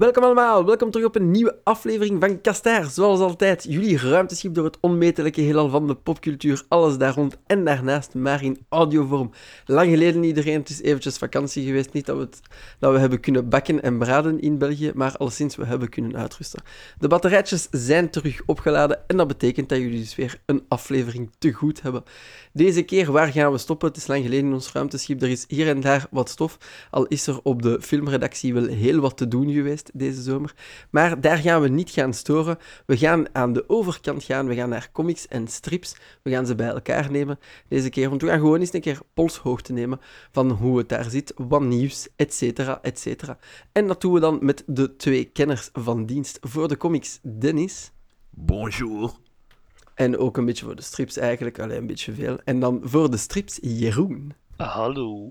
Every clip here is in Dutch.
Welkom allemaal, welkom terug op een nieuwe aflevering van Kastaar. Zoals altijd, jullie ruimteschip door het onmetelijke heelal van de popcultuur, alles daar rond en daarnaast, maar in audiovorm. Lang geleden iedereen, het is eventjes vakantie geweest, niet dat we, dat we hebben kunnen bakken en braden in België, maar alleszins we hebben kunnen uitrusten. De batterijtjes zijn terug opgeladen en dat betekent dat jullie dus weer een aflevering te goed hebben. Deze keer, waar gaan we stoppen? Het is lang geleden in ons ruimteschip, er is hier en daar wat stof, al is er op de filmredactie wel heel wat te doen geweest deze zomer. Maar daar gaan we niet gaan storen. We gaan aan de overkant gaan. We gaan naar comics en strips. We gaan ze bij elkaar nemen deze keer. Want we gaan gewoon eens een keer polshoogte nemen van hoe het daar zit, wat nieuws, et cetera, et cetera. En dat doen we dan met de twee kenners van dienst voor de comics. Dennis. Bonjour. En ook een beetje voor de strips eigenlijk, alleen een beetje veel. En dan voor de strips Jeroen. Hallo.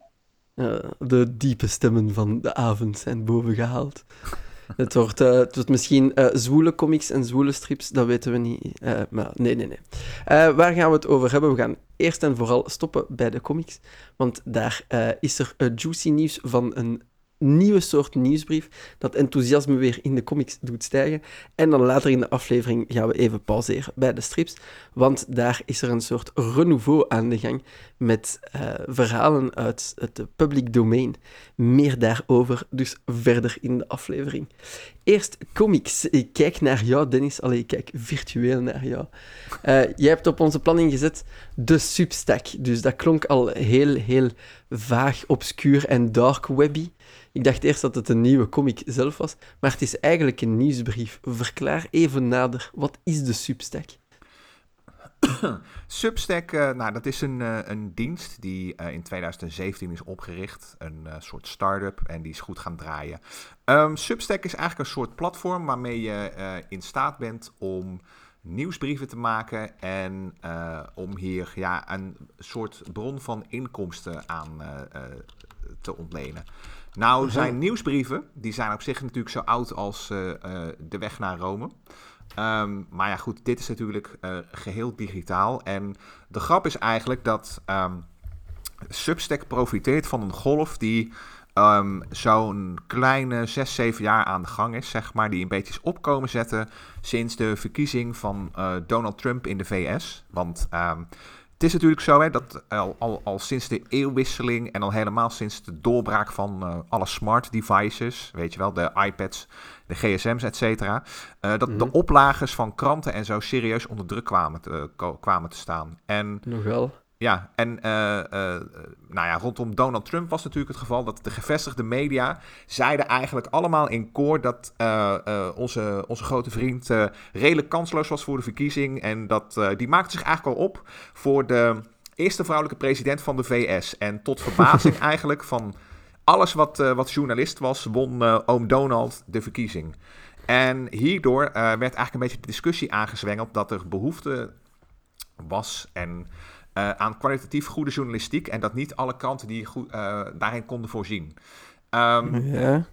Uh, de diepe stemmen van de avond zijn bovengehaald. Het wordt, uh, het wordt misschien uh, zwoele comics en zwoele strips, dat weten we niet. Uh, maar nee, nee, nee. waar gaan we het over hebben? We gaan eerst en vooral stoppen bij de comics. Want daar is er juicy nieuws van een nieuwe soort nieuwsbrief dat enthousiasme weer in de comics doet stijgen. En dan later in de aflevering gaan we even pauzeren bij de strips, want daar is er een soort renouveau aan de gang met uh, verhalen uit het public domein. Meer daarover dus verder in de aflevering. Eerst comics. Ik kijk naar jou, Dennis. Allee, ik kijk virtueel naar jou. Uh, jij hebt op onze planning gezet de Substack. Dus dat klonk al heel, heel vaag, obscuur en dark webby. Ik dacht eerst dat het een nieuwe comic zelf was, maar het is eigenlijk een nieuwsbrief. Verklaar even nader, wat is de Substack? Substack, uh, nou, dat is een, uh, een dienst die uh, in 2017 is opgericht. Een soort start-up en die is goed gaan draaien. Um, Substack is eigenlijk een soort platform waarmee je in staat bent om nieuwsbrieven te maken en om hier ja, een soort bron van inkomsten aan te ontlenen. Nou, zijn nieuwsbrieven, die zijn op zich natuurlijk zo oud als de weg naar Rome. Um, maar ja, goed, dit is natuurlijk uh, geheel digitaal. En de grap is eigenlijk dat um, Substack profiteert van een golf die um, zo'n kleine 6, 7 jaar aan de gang is, zeg maar. Die een beetje is opkomen zetten sinds de verkiezing van Donald Trump in de VS. Want het is natuurlijk zo hè, dat al, al, al, sinds de eeuwwisseling en al helemaal sinds de doorbraak van uh, alle smart devices, weet je wel, de iPads, de gsm's, et cetera, uh, dat mm -hmm. de oplagers van kranten en zo serieus onder druk kwamen te, kwamen te staan. En, Nog wel. Ja, en uh, nou ja, rondom Donald Trump was natuurlijk het geval dat de gevestigde media zeiden eigenlijk allemaal in koor dat uh, onze, onze grote vriend redelijk kansloos was voor de verkiezing. En dat, die maakte zich eigenlijk al op voor de eerste vrouwelijke president van de VS. En tot verbazing eigenlijk van alles wat, wat journalist was, won oom Donald de verkiezing. En hierdoor werd eigenlijk een beetje de discussie aangezwengeld dat er behoefte was en... Uh, aan kwalitatief goede journalistiek en dat niet alle kranten die goed, uh, daarin konden voorzien. Um, ja.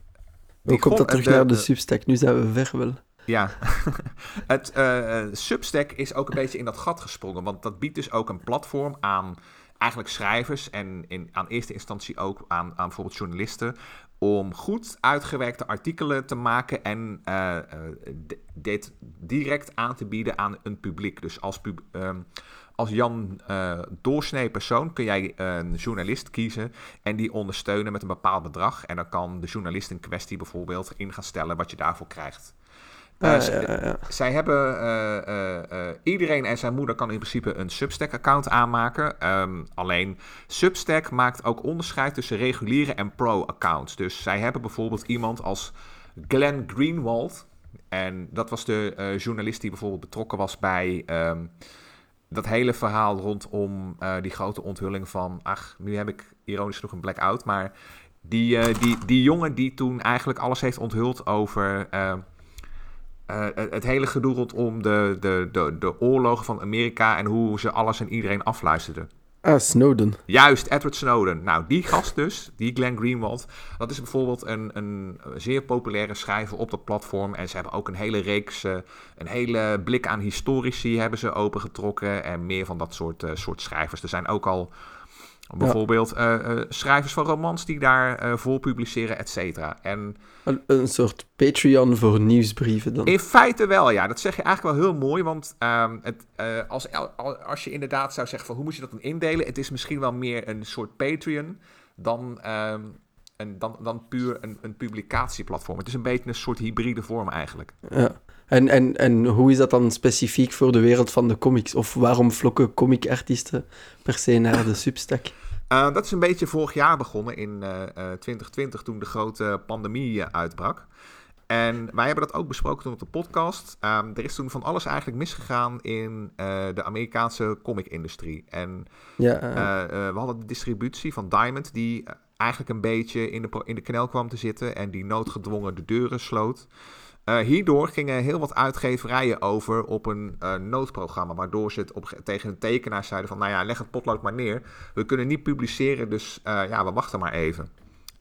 Hoe komt dat terug de, naar de Substack? Nu zijn we weg wel. Ja, het uh, Substack is ook een beetje in dat gat gesprongen, want dat biedt dus ook een platform aan eigenlijk schrijvers en in, aan eerste instantie ook aan, aan bijvoorbeeld journalisten om goed uitgewerkte artikelen te maken en uh, dit direct aan te bieden aan een publiek. Dus als, pub um, als Jan uh, doorsnee persoon kun jij een journalist kiezen en die ondersteunen met een bepaald bedrag. En dan kan de journalist in kwestie bijvoorbeeld in gaan stellen wat je daarvoor krijgt. Uh, uh, ja. Zij hebben, iedereen en zijn moeder kan in principe een Substack-account aanmaken. Um, alleen Substack maakt ook onderscheid tussen reguliere en pro-accounts. Dus zij hebben bijvoorbeeld iemand als Glenn Greenwald. En dat was de journalist die bijvoorbeeld betrokken was bij um, dat hele verhaal rondom uh, die grote onthulling van... Ach, nu heb ik ironisch genoeg een blackout. Maar die, uh, die, die jongen die toen eigenlijk alles heeft onthuld over... Uh, het hele gedoe rondom de, de, de, de oorlogen van Amerika... en hoe ze alles en iedereen afluisterden. Ah, Snowden. Juist, Edward Snowden. Nou, die gast dus, die Glenn Greenwald, dat is bijvoorbeeld een, een zeer populaire schrijver op dat platform. En ze hebben ook een hele reeks, uh, een hele blik aan historici hebben ze opengetrokken. En meer van dat soort, uh, soort schrijvers. Er zijn ook al Bijvoorbeeld uh, schrijvers van romans die daar uh, voor publiceren, et cetera. En een, een, soort Patreon voor nieuwsbrieven dan? In feite wel, ja. Dat zeg je eigenlijk wel heel mooi. Want um, het, als, als je inderdaad zou zeggen van hoe moet je dat dan indelen? Het is misschien wel meer een soort Patreon dan, een, dan, dan puur een, een publicatieplatform. Het is een beetje een soort hybride vorm eigenlijk. Ja. En, en, en hoe is dat dan specifiek voor de wereld van de comics? Of waarom vlokken comicartiesten per se naar de Substack? Uh, dat is een beetje vorig jaar begonnen in uh, uh, 2020, toen de grote pandemie eh, uitbrak. En wij hebben dat ook besproken toen op de podcast. Um, er is toen van alles eigenlijk misgegaan in de Amerikaanse comic-industrie. En ja, we hadden de distributie van Diamond, die eigenlijk een beetje in de, in de knel kwam te zitten en die noodgedwongen de deuren sloot. Uh, hierdoor gingen heel wat uitgeverijen over op een uh, noodprogramma, waardoor ze het op, tegen een tekenaar zeiden van, nou ja, leg het potlood maar neer. We kunnen niet publiceren, dus uh, ja, we wachten maar even.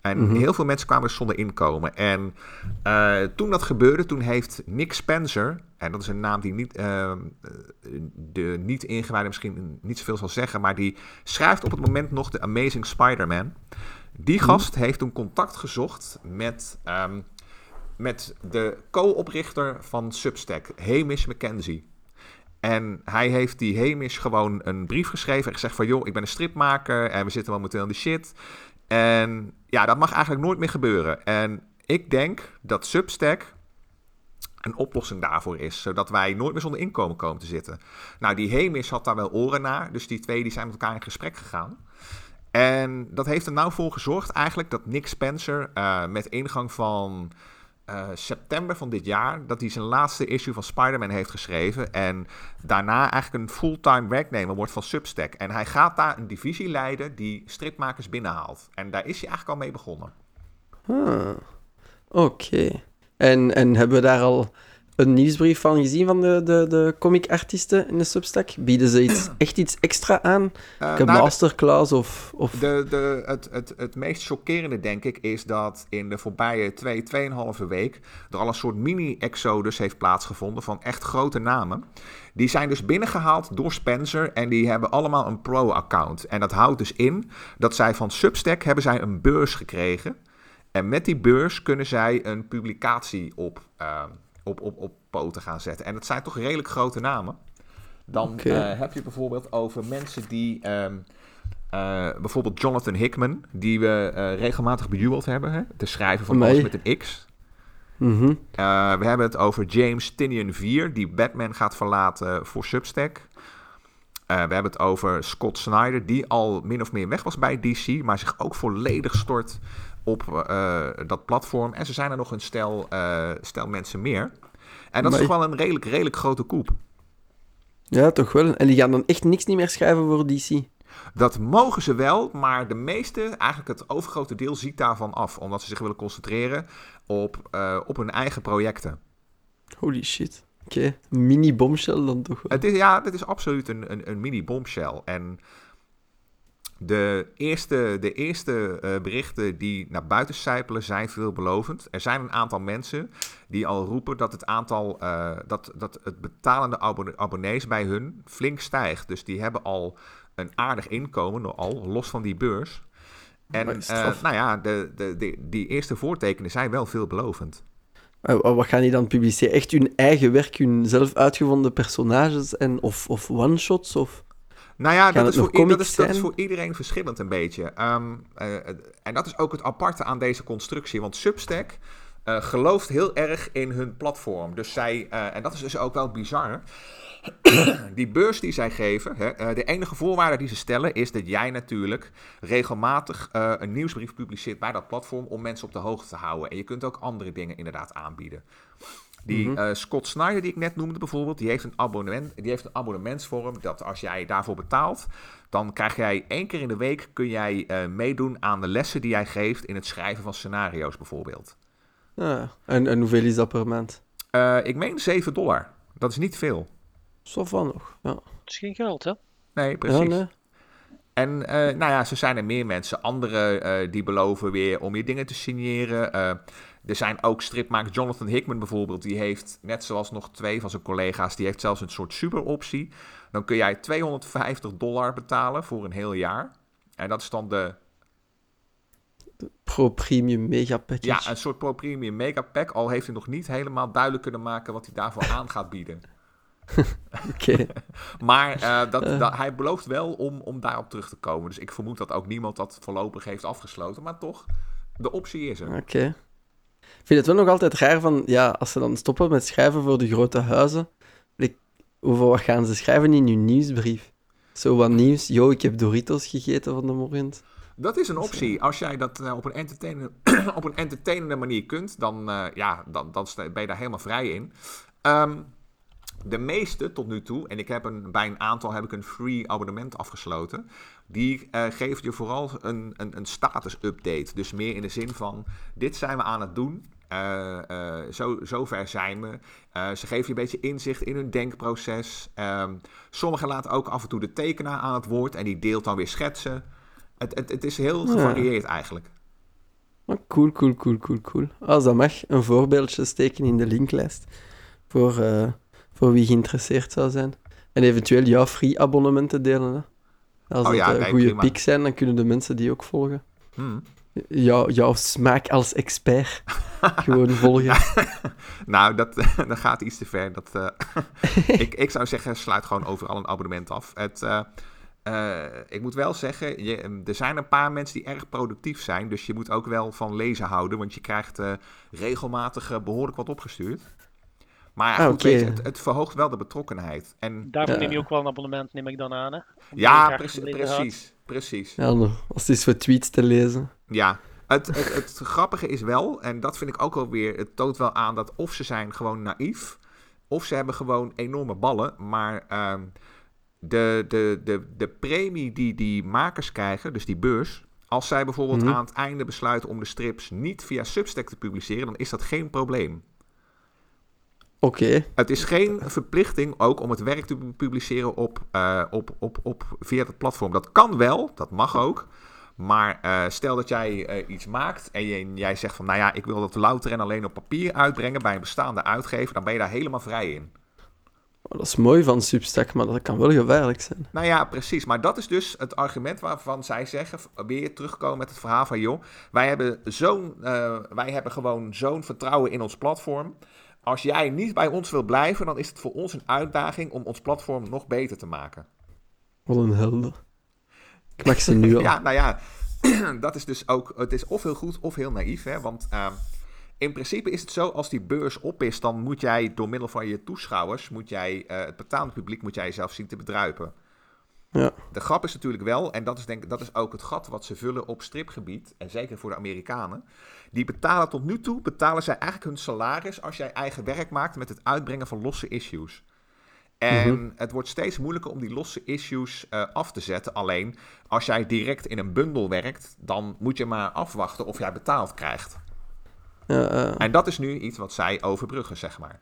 En mm -hmm. heel veel mensen kwamen zonder inkomen. En toen dat gebeurde, toen heeft Nick Spencer, en dat is een naam die niet, ehm, de niet ingewijde misschien niet zoveel zal zeggen, maar die schrijft op het moment nog de Amazing Spider-Man. Die gast mm -hmm. heeft toen contact gezocht met... Um, met de co-oprichter van Substack, Hamish McKenzie. En hij heeft die Hamish gewoon een brief geschreven en gezegd van... joh, ik ben een stripmaker en we zitten momenteel in de shit. En ja, dat mag eigenlijk nooit meer gebeuren. En ik denk dat Substack een oplossing daarvoor is. Zodat wij nooit meer zonder inkomen komen te zitten. Nou, die Hamish had daar wel oren naar. Dus die twee die zijn met elkaar in gesprek gegaan. En dat heeft er nou voor gezorgd eigenlijk dat Nick Spencer uh, met ingang van uh, september van dit jaar dat hij zijn laatste issue van Spider-Man heeft geschreven. En daarna eigenlijk een fulltime werknemer wordt van Substack. En hij gaat daar een divisie leiden die stripmakers binnenhaalt. En daar is hij eigenlijk al mee begonnen. Ah, Oké. En, en hebben we daar al een nieuwsbrief van gezien van de, de, de comic-artiesten in de Substack? Bieden ze iets, echt iets extra aan? Uh, een nou, masterclass of... of... De, de, het, het, het meest chockerende, denk ik, is dat in de voorbije twee, tweeënhalve week... er al een soort mini-exodus heeft plaatsgevonden van echt grote namen. Die zijn dus binnengehaald door Spencer en die hebben allemaal een pro-account. En dat houdt dus in dat zij van Substack hebben zij een beurs gekregen... En met die beurs kunnen zij een publicatie op... Uh, op, op, op poten gaan zetten. En dat zijn toch redelijk grote namen. Dan okay. uh, heb je bijvoorbeeld over mensen die. Um, uh, bijvoorbeeld Jonathan Hickman, die we uh, regelmatig bejubeld hebben. Hè? De schrijver van alles met een X. Mm -hmm. we hebben het over James Tinian 4, die Batman gaat verlaten voor Substack. we hebben het over Scott Snyder, die al min of meer weg was bij DC, maar zich ook volledig stort op uh, dat platform. En ze zijn er nog een stel, uh, stel mensen meer. En dat maar is toch wel een redelijk, redelijk grote koep. Ja, toch wel. En die gaan dan echt niks niet meer schrijven voor DC? Dat mogen ze wel, maar de meeste, eigenlijk het overgrote deel, ziet daarvan af. Omdat ze zich willen concentreren op, uh, op hun eigen projecten. Holy shit. Oké, okay. mini-bombshell dan toch wel? Het is, ja, dit is absoluut een, een, een mini-bombshell. En de eerste, de eerste uh, berichten die naar buiten sijpelen zijn veelbelovend. Er zijn een aantal mensen die al roepen dat het aantal, uh, dat, dat het betalende abonne abonnees bij hun flink stijgt. Dus die hebben al een aardig inkomen, al los van die beurs. En uh, nou ja, de, de, de, die eerste voortekenen zijn wel veelbelovend. Wat gaan die dan publiceren? Echt hun eigen werk, hun zelf uitgevonden personages en, of, of one-shots? Of... Nou ja, dat is, voor, dat, is, dat is, voor, iedereen verschillend een beetje. Um, uh, en dat is ook het aparte aan deze constructie. Want Substack uh, gelooft heel erg in hun platform. Dus zij, uh, en dat is dus ook wel bizar. die beurs die zij geven, hè, de enige voorwaarde die ze stellen is dat jij natuurlijk regelmatig een nieuwsbrief publiceert bij dat platform om mensen op de hoogte te houden. En je kunt ook andere dingen inderdaad aanbieden. Die mm -hmm. uh, Scott Snyder, die ik net noemde bijvoorbeeld, die heeft, een abonnement, die heeft een abonnementsvorm dat als jij daarvoor betaalt, dan krijg jij één keer in de week kun jij uh, meedoen aan de lessen die jij geeft in het schrijven van scenario's bijvoorbeeld. Ja, en, en hoeveel is dat per maand? Uh, ik meen 7 dollar. Dat is niet veel. Zo van nog, ja. Dat is geen geld, hè? Nee, precies. Ja, nee. En uh, nou ja, zo zijn er meer mensen. Anderen uh, die beloven weer om je dingen te signeren. Uh, er zijn ook stripmakers. Jonathan Hickman bijvoorbeeld, die heeft, net zoals nog twee van zijn collega's, die heeft zelfs een soort superoptie. Dan kun jij 250 dollar betalen voor een heel jaar. En dat is dan de Pro Premium Mega Package. Ja, een soort Pro Premium Mega Pack. Al heeft hij nog niet helemaal duidelijk kunnen maken wat hij daarvoor aan gaat bieden. Oké. maar uh, dat, dat, hij belooft wel om, om daarop terug te komen. Dus ik vermoed dat ook niemand dat voorlopig heeft afgesloten. Maar toch, de optie is er. Oké. Vind het wel nog altijd raar van, ja, als ze dan stoppen met schrijven voor de grote huizen, ik, over wat gaan ze schrijven in hun nieuwsbrief? Zo wat nieuws. Yo, ik heb Doritos gegeten van de morgen. Dat is een optie. Als jij dat uh, op, een entertainende, op een entertainende manier kunt, dan, uh, ja, dan, dan ben je daar helemaal vrij in. Um, de meeste tot nu toe, en ik heb een, bij een aantal heb ik een free abonnement afgesloten. Die uh, geeft je vooral een, een, een status update. Dus meer in de zin van: dit zijn we aan het doen. Uh, uh, zo, zover zijn we. ze geven je een beetje inzicht in hun denkproces. Um, sommigen laten ook af en toe de tekenaar aan het woord en die deelt dan weer schetsen. Het, het, het is heel gevarieerd ja. eigenlijk. Cool, cool, cool, cool, cool. Als dat mag, een voorbeeldje steken in de linklijst voor, voor wie geïnteresseerd zou zijn. En eventueel jouw free abonnementen delen. Hè? Als oh, ja, goede pics zijn, dan kunnen de mensen die ook volgen. Hmm. Jou, jouw smaak als expert gewoon volgen. nou, dat, dat gaat iets te ver. Dat, uh, ik, ik zou zeggen, sluit gewoon overal een abonnement af. Het, uh, uh, ik moet wel zeggen, je, er zijn een paar mensen die erg productief zijn. Dus je moet ook wel van lezen houden. Want je krijgt regelmatig behoorlijk wat opgestuurd. Maar ja, goed, weet je, het, het verhoogt wel de betrokkenheid. En, Daarvoor neem je ook wel een abonnement, neem ik dan aan. Hè? Ja, precies. Precies. Ja, nou, als het is voor tweets te lezen. Ja, het, het, het grappige is wel, en dat vind ik ook wel weer, het toont wel aan dat of ze zijn gewoon naïef, of ze hebben gewoon enorme ballen, maar ehm, de, de, de, de premie die die makers krijgen, dus die beurs, als zij bijvoorbeeld Mhm. aan het einde besluiten om de strips niet via Substack te publiceren, dan is dat geen probleem. Oké. Het is geen verplichting ook om het werk te publiceren op, eh, op, op, op, via het platform. Dat kan wel, dat mag ook. Maar eh, stel dat jij eh, iets maakt en je, jij zegt van... nou ja, ik wil dat louter en alleen op papier uitbrengen bij een bestaande uitgever... dan ben je daar helemaal vrij in. Oh, dat is mooi van Substack, maar dat kan wel gevaarlijk zijn. Nou ja, precies. Maar dat is dus het argument waarvan zij zeggen... weer terugkomen met het verhaal van... joh, wij hebben, zo'n, eh, wij hebben gewoon zo'n vertrouwen in ons platform... Als jij niet bij ons wil blijven, dan is het voor ons een uitdaging om ons platform nog beter te maken. Wat een helden. Ik ze nu al. Ja, nou ja, dat is dus ook. Het is of heel goed of heel naïef. Hè? Want uh, in principe is het zo: als die beurs op is, dan moet jij door middel van je toeschouwers, moet jij, uh, het betaalde publiek, moet jij jezelf zien te bedruipen. Ja. De grap is natuurlijk wel, en dat is, denk, dat is ook het gat wat ze vullen op stripgebied, en zeker voor de Amerikanen. Die betalen tot nu toe, betalen zij eigenlijk hun salaris als jij eigen werk maakt met het uitbrengen van losse issues. En mm-hmm. het wordt steeds moeilijker om die losse issues uh, af te zetten. Alleen als jij direct in een bundel werkt, dan moet je maar afwachten of jij betaald krijgt. Ja, uh... En dat is nu iets wat zij overbruggen, zeg maar.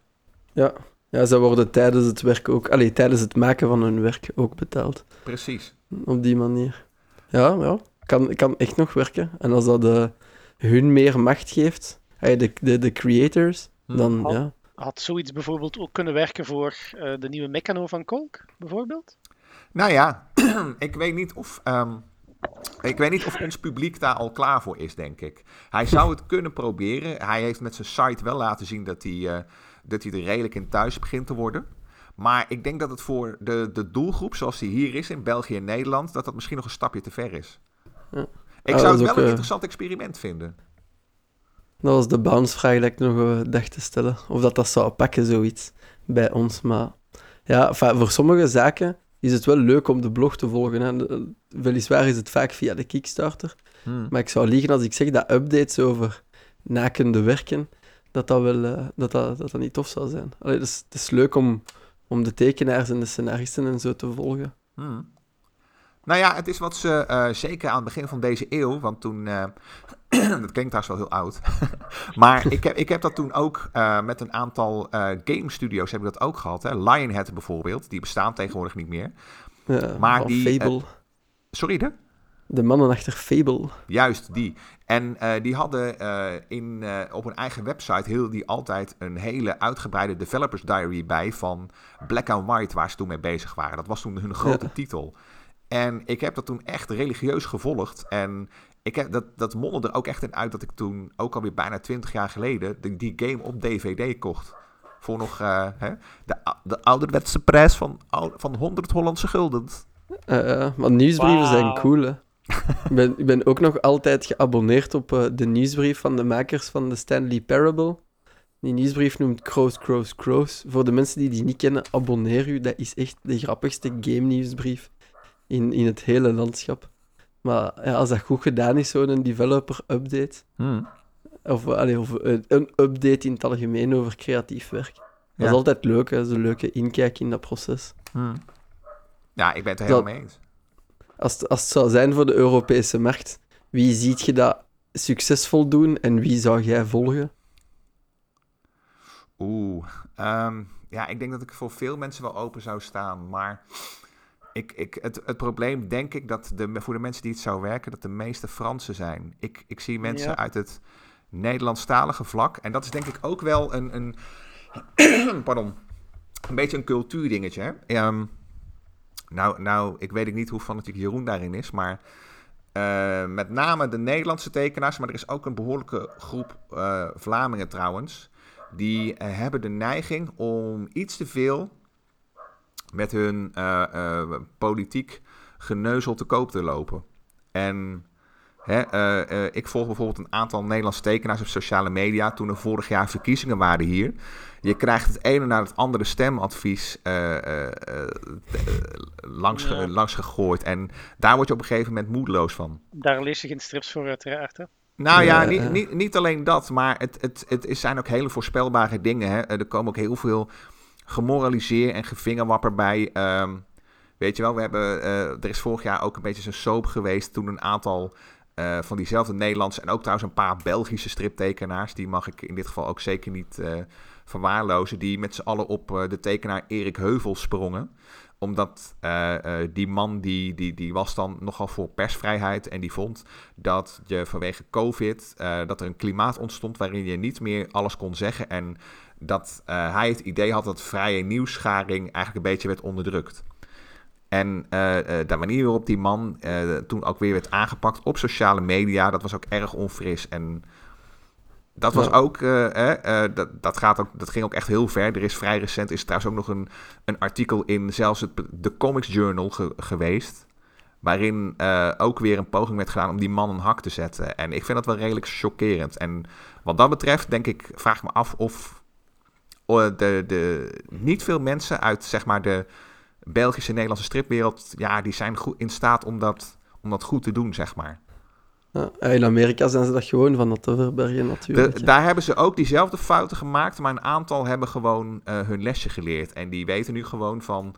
Ja, ja ze worden tijdens het werk ook, allee, tijdens het maken van hun werk ook betaald. Precies. Op die manier. Ja, ja, kan, kan echt nog werken. En als dat uh, hun meer macht geeft, de, de, de creators, Hm. dan ja. Had zoiets bijvoorbeeld ook kunnen werken voor uh, de nieuwe Meccano van Kolk, bijvoorbeeld? Nou ja, ik weet niet of. Um, ik weet niet of ons publiek daar al klaar voor is, denk ik. Hij zou het kunnen proberen. Hij heeft met zijn site wel laten zien dat hij, uh, dat hij er redelijk in thuis begint te worden. Maar ik denk dat het voor de, de doelgroep, zoals die hier is in België en Nederland, dat dat misschien nog een stapje te ver is. Ja. Ik Ah, zou het wel ook, een uh, interessant experiment vinden. Dat was de bounce-vraag die ik nog dacht te stellen. Of dat dat zou pakken, zoiets, bij ons. Maar ja, voor sommige zaken is het wel leuk om de blog te volgen. Hè. Weliswaar is het vaak via de Kickstarter. Hmm. Maar ik zou liegen als ik zeg dat updates over nakende werken, dat dat, wel, uh, dat, dat, dat, dat niet tof zou zijn. Allee, het, is, het is leuk om, om de tekenaars en de scenaristen en zo te volgen. Hmm. Nou ja, het is wat ze uh, zeker aan het begin van deze eeuw, want toen, uh, dat klinkt trouwens wel heel oud, maar ik heb, ik heb dat toen ook uh, met een aantal game studios heb ik dat ook gehad. Hè? Lionhead bijvoorbeeld, die bestaan tegenwoordig niet meer. Ja, maar die, eh, sorry, de? De mannen achter Fable. Juist, die. En uh, die hadden uh, in, uh, op hun eigen website heel die altijd een hele uitgebreide developers diary bij van Black and White, waar ze toen mee bezig waren. Dat was toen hun grote ja. titel. En ik heb dat toen echt religieus gevolgd. En ik heb, dat, dat mondde er ook echt in uit dat ik toen, ook alweer bijna 20 jaar geleden, die, die game op DVD kocht. Voor nog uh, hè, de, de ouderwetse prijs van, van 100 Hollandse gulden. Uh, maar nieuwsbrieven wow. zijn cool, hè? ik, ben, ik ben ook nog altijd geabonneerd op uh, de nieuwsbrief van de makers van de Stanley Parable. Die nieuwsbrief noemt Crows, Crows, Crows. Voor de mensen die die niet kennen, abonneer u. Dat is echt de grappigste game nieuwsbrief in, in het hele landschap. Maar ja, als dat goed gedaan is, zo'n developer-update. Hmm. Of, allee, of een, een, update in het algemeen over creatief werk. Dat is altijd leuk, hè? Zo'n leuke inkijk in dat proces. Hmm. Ja, ik ben het er helemaal mee eens. Als het, als het zou zijn voor de Europese markt, wie ziet je dat succesvol doen en wie zou jij volgen? Oeh, um, ja, ik denk dat ik voor veel mensen wel open zou staan, maar ik, ik, het, het probleem denk ik dat de, voor de mensen die het zou werken, dat de meeste Fransen zijn. Ik, ik zie mensen ja. uit het Nederlandstalige vlak, en dat is denk ik ook wel een, een pardon, een beetje een cultuurdingetje. Hè? Um, nou, nou, ik weet niet hoe fanatiek Jeroen daarin is, maar uh, met name de Nederlandse tekenaars, maar er is ook een behoorlijke groep uh, Vlamingen trouwens, die uh, hebben de neiging om iets te veel met hun politiek geneuzel te koop te lopen. En Hè, uh, uh, ik volg bijvoorbeeld een aantal Nederlandse tekenaars op sociale media. Toen er vorig jaar verkiezingen waren hier. Je krijgt het ene naar het andere stemadvies uh, langs, ja. langs gegooid. En daar word je op een gegeven moment moedeloos van. Daar lees je geen strips voor, uiteraard. Hè? Nou ja, niet, niet, niet alleen dat, maar het, het, het zijn ook hele voorspelbare dingen. Hè. Er komen ook heel veel gemoraliseer en gevingerwapper bij. Um, weet je wel, we hebben, er is vorig jaar ook een beetje zo'n soap geweest toen een aantal uh, van diezelfde Nederlandse en ook trouwens een paar Belgische striptekenaars. Die mag ik in dit geval ook zeker niet uh, verwaarlozen. Die met z'n allen op de tekenaar Erik Heuvel sprongen. Omdat die man die, die, die was dan nogal voor persvrijheid. En die vond dat je vanwege COVID dat er een klimaat ontstond waarin je niet meer alles kon zeggen. En dat hij het idee had dat vrije nieuwsgaring eigenlijk een beetje werd onderdrukt. En uh, uh, de manier waarop die man uh, toen ook weer werd aangepakt op sociale media, dat was ook erg onfris. En dat was ja. ook, dat, dat, gaat ook, dat ging ook echt heel ver. Er is vrij recent, is trouwens ook nog een, een artikel in zelfs het, de Comics Journal ge, geweest. Waarin ook weer een poging werd gedaan om die man een hak te zetten. En ik vind dat wel redelijk chockerend. En wat dat betreft, denk ik, vraag ik me af of de, de, niet veel mensen uit zeg maar de Belgische en Nederlandse stripwereld, ja, die zijn goed in staat om dat, om dat goed te doen, zeg maar. Ja, in Amerika zijn ze dat gewoon van dat te verbergen natuurlijk. De, daar hebben ze ook diezelfde fouten gemaakt, maar een aantal hebben gewoon uh, hun lesje geleerd. En die weten nu gewoon van,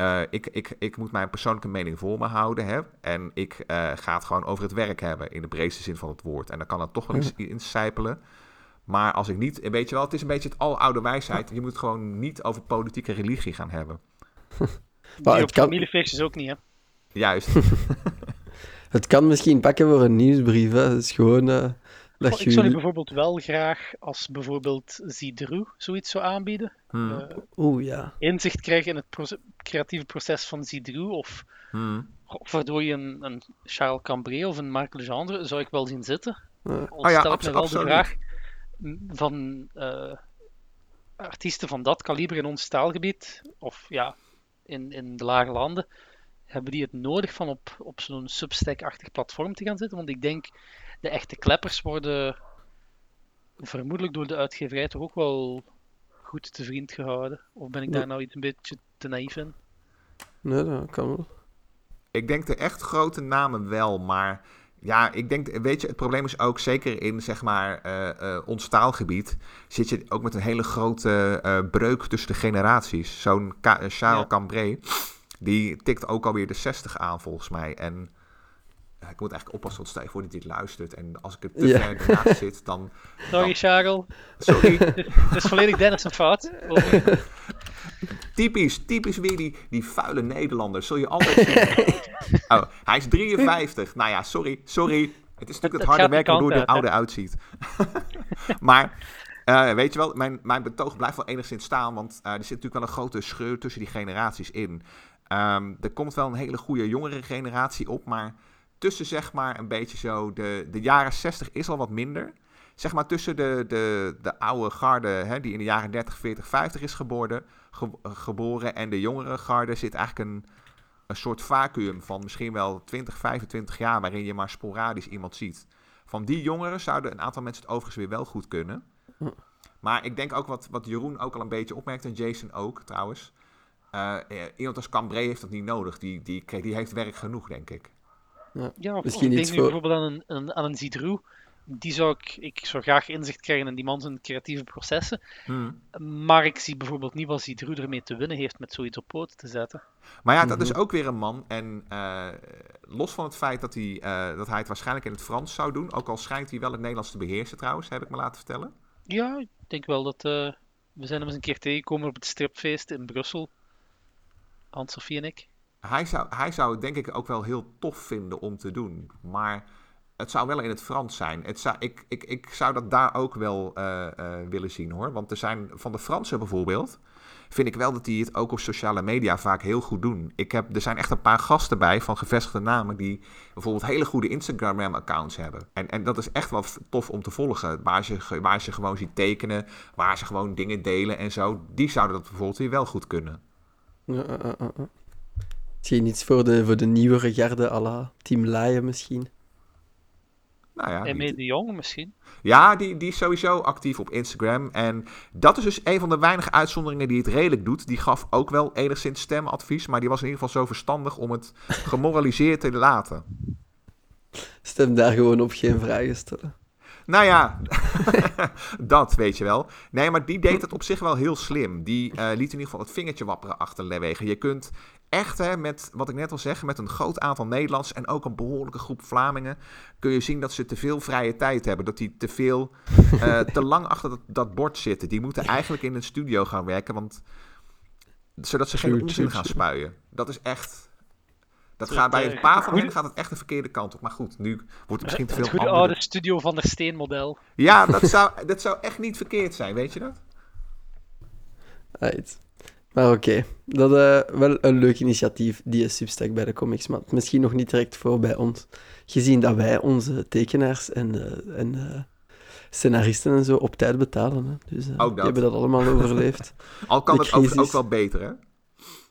uh, ik, ik, ik moet mijn persoonlijke mening voor me houden. Hè? En ik uh, ga het gewoon over het werk hebben, in de breedste zin van het woord. En dan kan het toch wel eens ja. incijpelen. Maar als ik niet, weet je wel, het is een beetje het aloude wijsheid. Je moet het gewoon niet over politieke religie gaan hebben. maar kan... familiefeestjes ook niet, hè? Juist. het kan misschien pakken voor een nieuwsbrief, hè. Het is gewoon... Uh, dat oh, ik zou je bijvoorbeeld wel graag, als bijvoorbeeld Zidru zoiets zou aanbieden, hmm. uh, Oeh, ja. inzicht krijgen in het proces, creatieve proces van Zidru, of, hmm. of waardoor je een, een Charles Cambré of een Marc Legendre zou ik wel zien zitten. Uh. Oh, ja, wel absoluut. de vraag van uh, artiesten van dat kaliber in ons taalgebied, of ja, in, in de lage landen, hebben die het nodig van op, op zo'n Substack-achtig platform te gaan zitten? Want ik denk, de echte kleppers worden vermoedelijk door de uitgeverij toch ook wel goed te vriend gehouden. Of ben ik daar nou iets een beetje te naïef in? Nee, dat kan wel. Ik denk de echt grote namen wel, maar ja, ik denk, weet je, het probleem is ook zeker in zeg maar uh, uh, ons taalgebied zit je ook met een hele grote uh, breuk tussen de generaties. Zo'n Charles ja. Cambré, die tikt ook alweer de 60 aan volgens mij. En ik moet eigenlijk oppassen, want stel je voor dat hij dit luistert. En als ik het te ja. ver naast zit, dan... Sorry, dan... Charles. Sorry. Het is volledig Dennis een fout. typisch, typisch weer die, die vuile Nederlanders. Zul je altijd zien. oh, hij is 53. Nou ja, sorry, sorry. Het is natuurlijk het, het harde werk waardoor de oude uitziet. maar... Uh, weet je wel, mijn, mijn betoog blijft wel enigszins staan, want uh, er zit natuurlijk wel een grote scheur tussen die generaties in. Ehm, er komt wel een hele goede jongere generatie op, maar tussen zeg maar een beetje zo, de, de jaren 60 is al wat minder. Zeg maar tussen de, de, de oude garde, hè, die in de jaren 30, 40, 50 is geboren, ge- geboren en de jongere garde zit eigenlijk een, een soort vacuüm van misschien wel 20, 25 jaar, waarin je maar sporadisch iemand ziet. Van die jongeren zouden een aantal mensen het overigens weer wel goed kunnen. Hm. Maar ik denk ook wat, wat Jeroen ook al een beetje opmerkt, en Jason ook trouwens. Eh, eh, iemand als Cambrai heeft dat niet nodig. Die, die, die, die heeft werk genoeg, denk ik. Ja, Misschien ik iets denk nu voor- bijvoorbeeld aan een, een, aan een Zidroe. Die zou ik, ik zou graag inzicht krijgen in die man zijn creatieve processen. Maar ik zie bijvoorbeeld niet wat Zidroe ermee te winnen heeft met zoiets op poten te zetten. Maar ja, dat is Mhm. ook weer een man. En eh, los van het feit dat hij, eh, dat hij het waarschijnlijk in het Frans zou doen. Ook al schijnt hij wel het Nederlands te beheersen trouwens, heb ik me laten vertellen. Ja, ik denk wel dat... eh, we zijn hem eens een keer tegengekomen op het stripfeest in Brussel. Hans-Sofie en ik. Hij zou, hij zou het denk ik ook wel heel tof vinden om te doen. Maar het zou wel in het Frans zijn. Het zou, ik, ik, ik zou dat daar ook wel eh, eh, willen zien hoor. Want er zijn van de Fransen bijvoorbeeld. Vind ik wel dat die het ook op sociale media vaak heel goed doen. Ik heb, er zijn echt een paar gasten bij van gevestigde namen. die bijvoorbeeld hele goede Instagram-accounts hebben. En, en dat is echt wel tof om te volgen. Waar ze, gewoon ziet tekenen. Waar ze gewoon dingen delen en zo. Die zouden dat bijvoorbeeld weer wel goed kunnen. Ja. Misschien iets voor de, voor de nieuwere garde, à la Team Laaien misschien. Nou ja, de jongen misschien. Ja, die, die is sowieso actief op Instagram. En dat is dus een van de weinige uitzonderingen die het redelijk doet. Die gaf ook wel enigszins stemadvies. Maar die was in ieder geval zo verstandig om het gemoraliseerd te laten. Stem daar gewoon op, geen vragen stellen. Nou ja, dat weet je wel. Nee, maar die deed het op zich wel heel slim. Die eh, liet in ieder geval het vingertje wapperen achterwege. Je kunt echt, hè, met wat ik net al zeg, met een groot aantal Nederlands en ook een behoorlijke groep Vlamingen, kun je zien dat ze te veel vrije tijd hebben. Dat die te veel, eh, te lang achter dat, dat bord zitten. Die moeten eigenlijk in een studio gaan werken, want zodat ze geen onzin gaan spuien. Dat is echt. Dat gaat bij eh, een paar van hen gaat het echt de verkeerde kant op. Maar goed, nu wordt het misschien te veel Het goede andere- oude Studio van der Steen model. ja, dat zou, dat zou echt niet verkeerd zijn, weet je dat? Right. Maar oké, dat is wel een leuk initiatief, die Substack bij de comics, maar misschien nog niet direct voor bij ons. Gezien dat wij onze tekenaars en, eh, en eh, scenaristen en zo op tijd betalen. Hè. Dus eh, Ook die hebben dat allemaal overleefd. Al kan De het ook, wel beter, hè?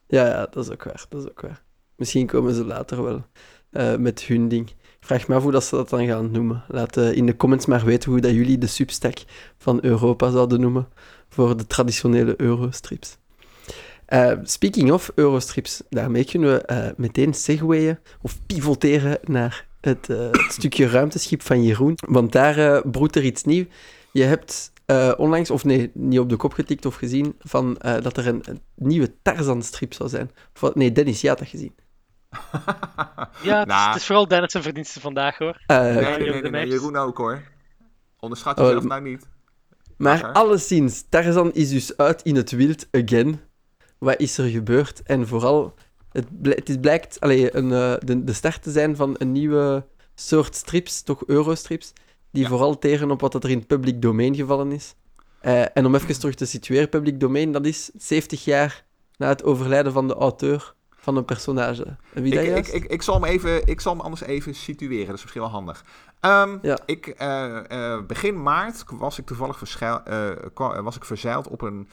Ja, ja, dat is ook waar. Dat is ook waar. Misschien komen ze later wel eh, met hun ding. Ik vraag me af hoe dat ze dat dan gaan noemen. Laat eh, in de comments maar weten hoe dat jullie de Substack van Europa zouden noemen voor de traditionele Eurostrips. Eh, speaking of Eurostrips, daarmee kunnen we eh, meteen segwayen of pivoteren naar het, eh, het stukje ruimteschip van Jeroen. Want daar eh, broedt er iets nieuw. Je hebt eh, onlangs, of nee, niet op de kop getikt of gezien, van, eh, dat er een, een nieuwe Tarzan-strip zou zijn. Of, nee, Dennis, je had dat gezien. Ja, het, is, Nou. het is vooral Dennis zijn verdienste vandaag hoor. Nee, ja, nee, nee, Jeroen nee. Jeroen ook, hoor. Onderschat Oh, jezelf nou niet. Maar alleszins, Tarzan is dus uit in het wild again. Wat is er gebeurd? En vooral, het, het is blijkt allee, een, eh, de, de start te zijn van een nieuwe soort strips, toch Eurostrips, die Ja. vooral tegen op wat er in het public domein gevallen is. Eh, en om even terug te situeren, public domein, dat is 70 jaar na het overlijden van de auteur van een personage. En wie dat Ik, ik, juist? ik, ik, zal hem even, ik zal hem anders even situeren, dat is misschien wel handig. Ehm, Ja. ik, eh, begin maart was ik toevallig kwa- was ik verzeild op een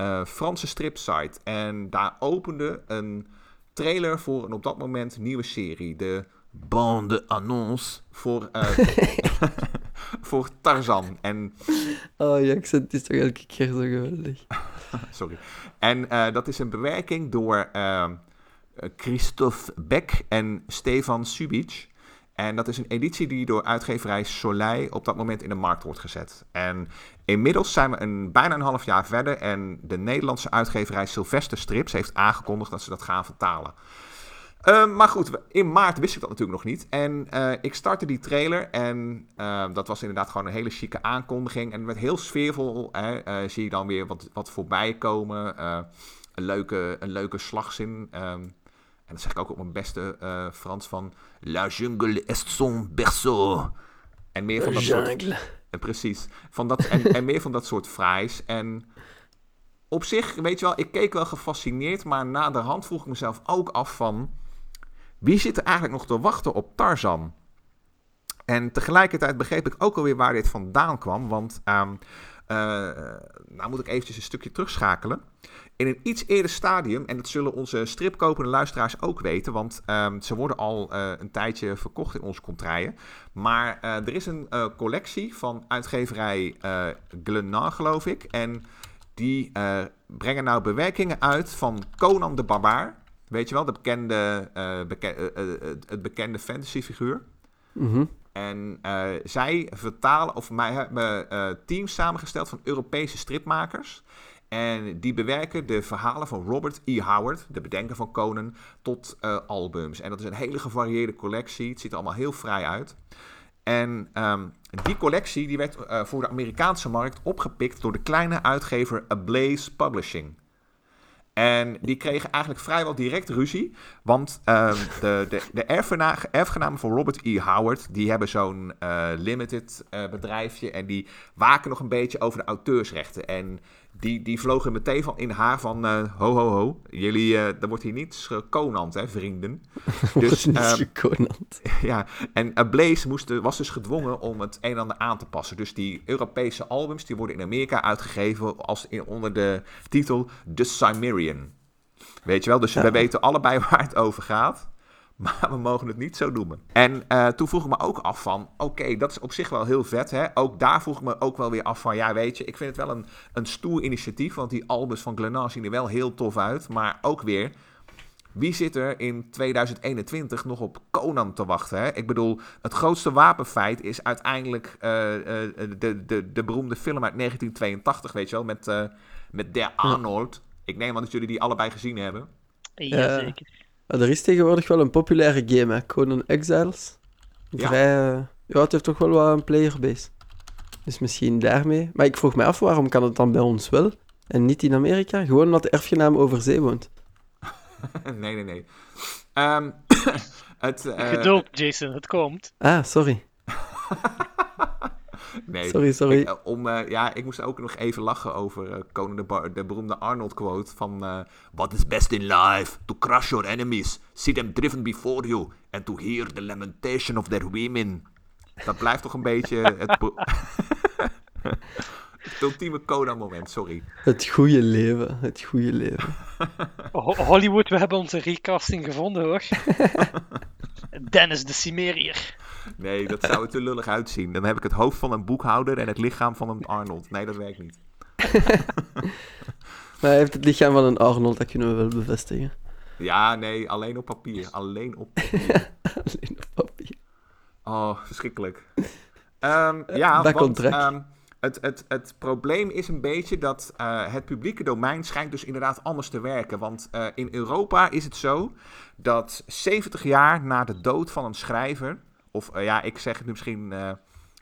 eh, Franse stripsite. En daar opende een trailer voor een op dat moment nieuwe serie. De bande annonce voor, eh, voor Tarzan. En Oh, je accent is toch elke keer zo geweldig. Sorry. En eh, dat is een bewerking door Christophe Beck en Stefan Subic. En dat is een editie die door uitgeverij Soleil op dat moment in de markt wordt gezet. En inmiddels zijn we een, bijna een half jaar verder en de Nederlandse uitgeverij Sylvester Strips heeft aangekondigd dat ze dat gaan vertalen. Ehm, maar goed, in maart wist ik dat natuurlijk nog niet. En eh, ik startte die trailer en eh, dat was inderdaad gewoon een hele chique aankondiging. En met heel sfeervol eh, zie je dan weer wat, wat voorbij komen. Een, leuke, een leuke slagzin. ehm, en dat zeg ik ook op mijn beste eh, Frans van... La jungle est son berceau. En meer van dat soort... Jungle. Eh, Precies. Van dat, en, en meer van dat soort fraais. En op zich, weet je wel, ik keek wel gefascineerd, maar na de hand vroeg ik mezelf ook af van... Wie zit er eigenlijk nog te wachten op Tarzan? En tegelijkertijd begreep ik ook alweer waar dit vandaan kwam, want... Um, nou moet ik eventjes een stukje terugschakelen. In een iets eerder stadium, en dat zullen onze stripkopende luisteraars ook weten, want um, ze worden al uh, een tijdje verkocht in onze contraien. Maar uh, er is een uh, collectie van uitgeverij Glennar, geloof ik. En die brengen nou bewerkingen uit van Conan de Barbaar. Weet je wel, de bekende, beke het bekende fantasyfiguur. Mm. En zij vertalen, of mij hebben teams samengesteld van Europese stripmakers. En die bewerken de verhalen van Robert E. Howard, de bedenker van Conan, tot uh, albums. En dat is een hele gevarieerde collectie. Het ziet er allemaal heel vrij uit. En um, die collectie die werd uh, voor de Amerikaanse markt opgepikt door de kleine uitgever Ablaze Publishing. En die kregen eigenlijk vrijwel direct ruzie. Want um, de, de, de erfgenamen van Robert E. Howard... die hebben zo'n uh, limited uh, bedrijfje... en die waken nog een beetje over de auteursrechten. En die, die vlogen meteen van in haar van... Uh, ho, ho, ho, jullie, uh, er wordt hier niets gekonand, hè, vrienden. dus, niets gekonand. Ja, en uh, Blaze moest, was dus gedwongen om het een en ander aan te passen. Dus die Europese albums, die worden in Amerika uitgegeven... Als in, onder de titel The Cimmerian. Weet je wel, dus ja. we weten allebei waar het over gaat... Maar we mogen het niet zo noemen. En uh, toen vroeg ik me ook af van, oké, okay, dat is op zich wel heel vet. Hè? Ook daar vroeg ik me ook wel weer af van, ja weet je, ik vind het wel een, een stoer initiatief. Want die albums van Glennar zien er wel heel tof uit. Maar ook weer, wie zit er in 2021 nog op Conan te wachten? Hè? Ik bedoel, het grootste wapenfeit is uiteindelijk uh, uh, de, de, de beroemde film uit 1982, weet je wel, met, uh, met Der Arnold. Ik neem aan dat jullie die allebei gezien hebben. Jazeker. Er is tegenwoordig wel een populaire game, hè? Conan Exiles. Vrij, ja. ja, het heeft toch wel wat een playerbase. Dus misschien daarmee. Maar ik vroeg me af, waarom kan het dan bij ons wel en niet in Amerika? Gewoon omdat de erfgenaam over zee woont. nee, nee, nee. Um, het, uh... Geduld, Jason, het komt. Ah, sorry. nee. Sorry, sorry. Ik, om, uh, ja, ik moest ook nog even lachen over uh, Conan de, Bar de beroemde Arnold-quote van... Uh, What is best in life? To crush your enemies, see them driven before you... and to hear the lamentation of their women. Dat blijft toch een beetje het... het ultieme Conan-moment, sorry. Het goede leven, het goede leven. Hollywood, we hebben onze recasting gevonden, hoor. Dennis de Cimerier. Nee, dat zou er te lullig uitzien. Dan heb ik het hoofd van een boekhouder en het lichaam van een Arnold. Nee, dat werkt niet. maar hij heeft het lichaam van een Arnold, dat kunnen we wel bevestigen. Ja, nee, alleen op papier. Alleen op papier. alleen op papier. Oh, verschrikkelijk. Um, ja, dat want um, het, het, het probleem is een beetje dat uh, het publieke domein schijnt dus inderdaad anders te werken. Want uh, in Europa is het zo dat 70 jaar na de dood van een schrijver of uh, ja, ik zeg het nu misschien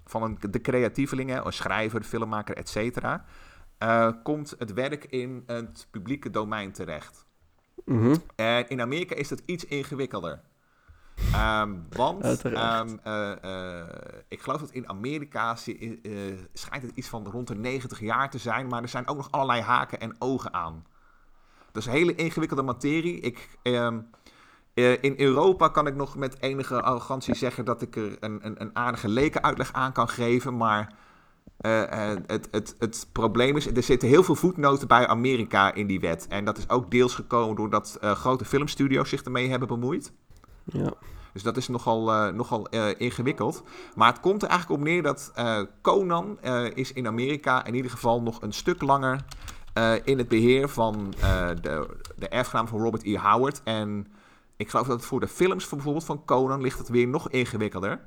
van een, de creatievelingen, een schrijver, filmmaker, et cetera. Komt het werk in het publieke domein terecht. Mm -hmm. En in Amerika is dat iets ingewikkelder. Um, want um, ik geloof dat in Amerika schijnt het iets van rond de 90 jaar te zijn, maar er zijn ook nog allerlei haken en ogen aan. Dat is een hele ingewikkelde materie. Ik, um, uh, in Europa kan ik nog met enige arrogantie zeggen dat ik er een, een, een aardige lekenuitleg aan kan geven. Maar uh, uh, het, het, het probleem is, er zitten heel veel voetnoten bij Amerika in die wet. En dat is ook deels gekomen doordat grote filmstudio's zich ermee hebben bemoeid. Ja. Dus dat is nogal, nogal ingewikkeld. Maar het komt er eigenlijk op neer dat Conan is in Amerika in ieder geval nog een stuk langer in het beheer van de, de erfgenaam van Robert E. Howard. En ik geloof dat voor de films bijvoorbeeld van Conan ligt het weer nog ingewikkelder.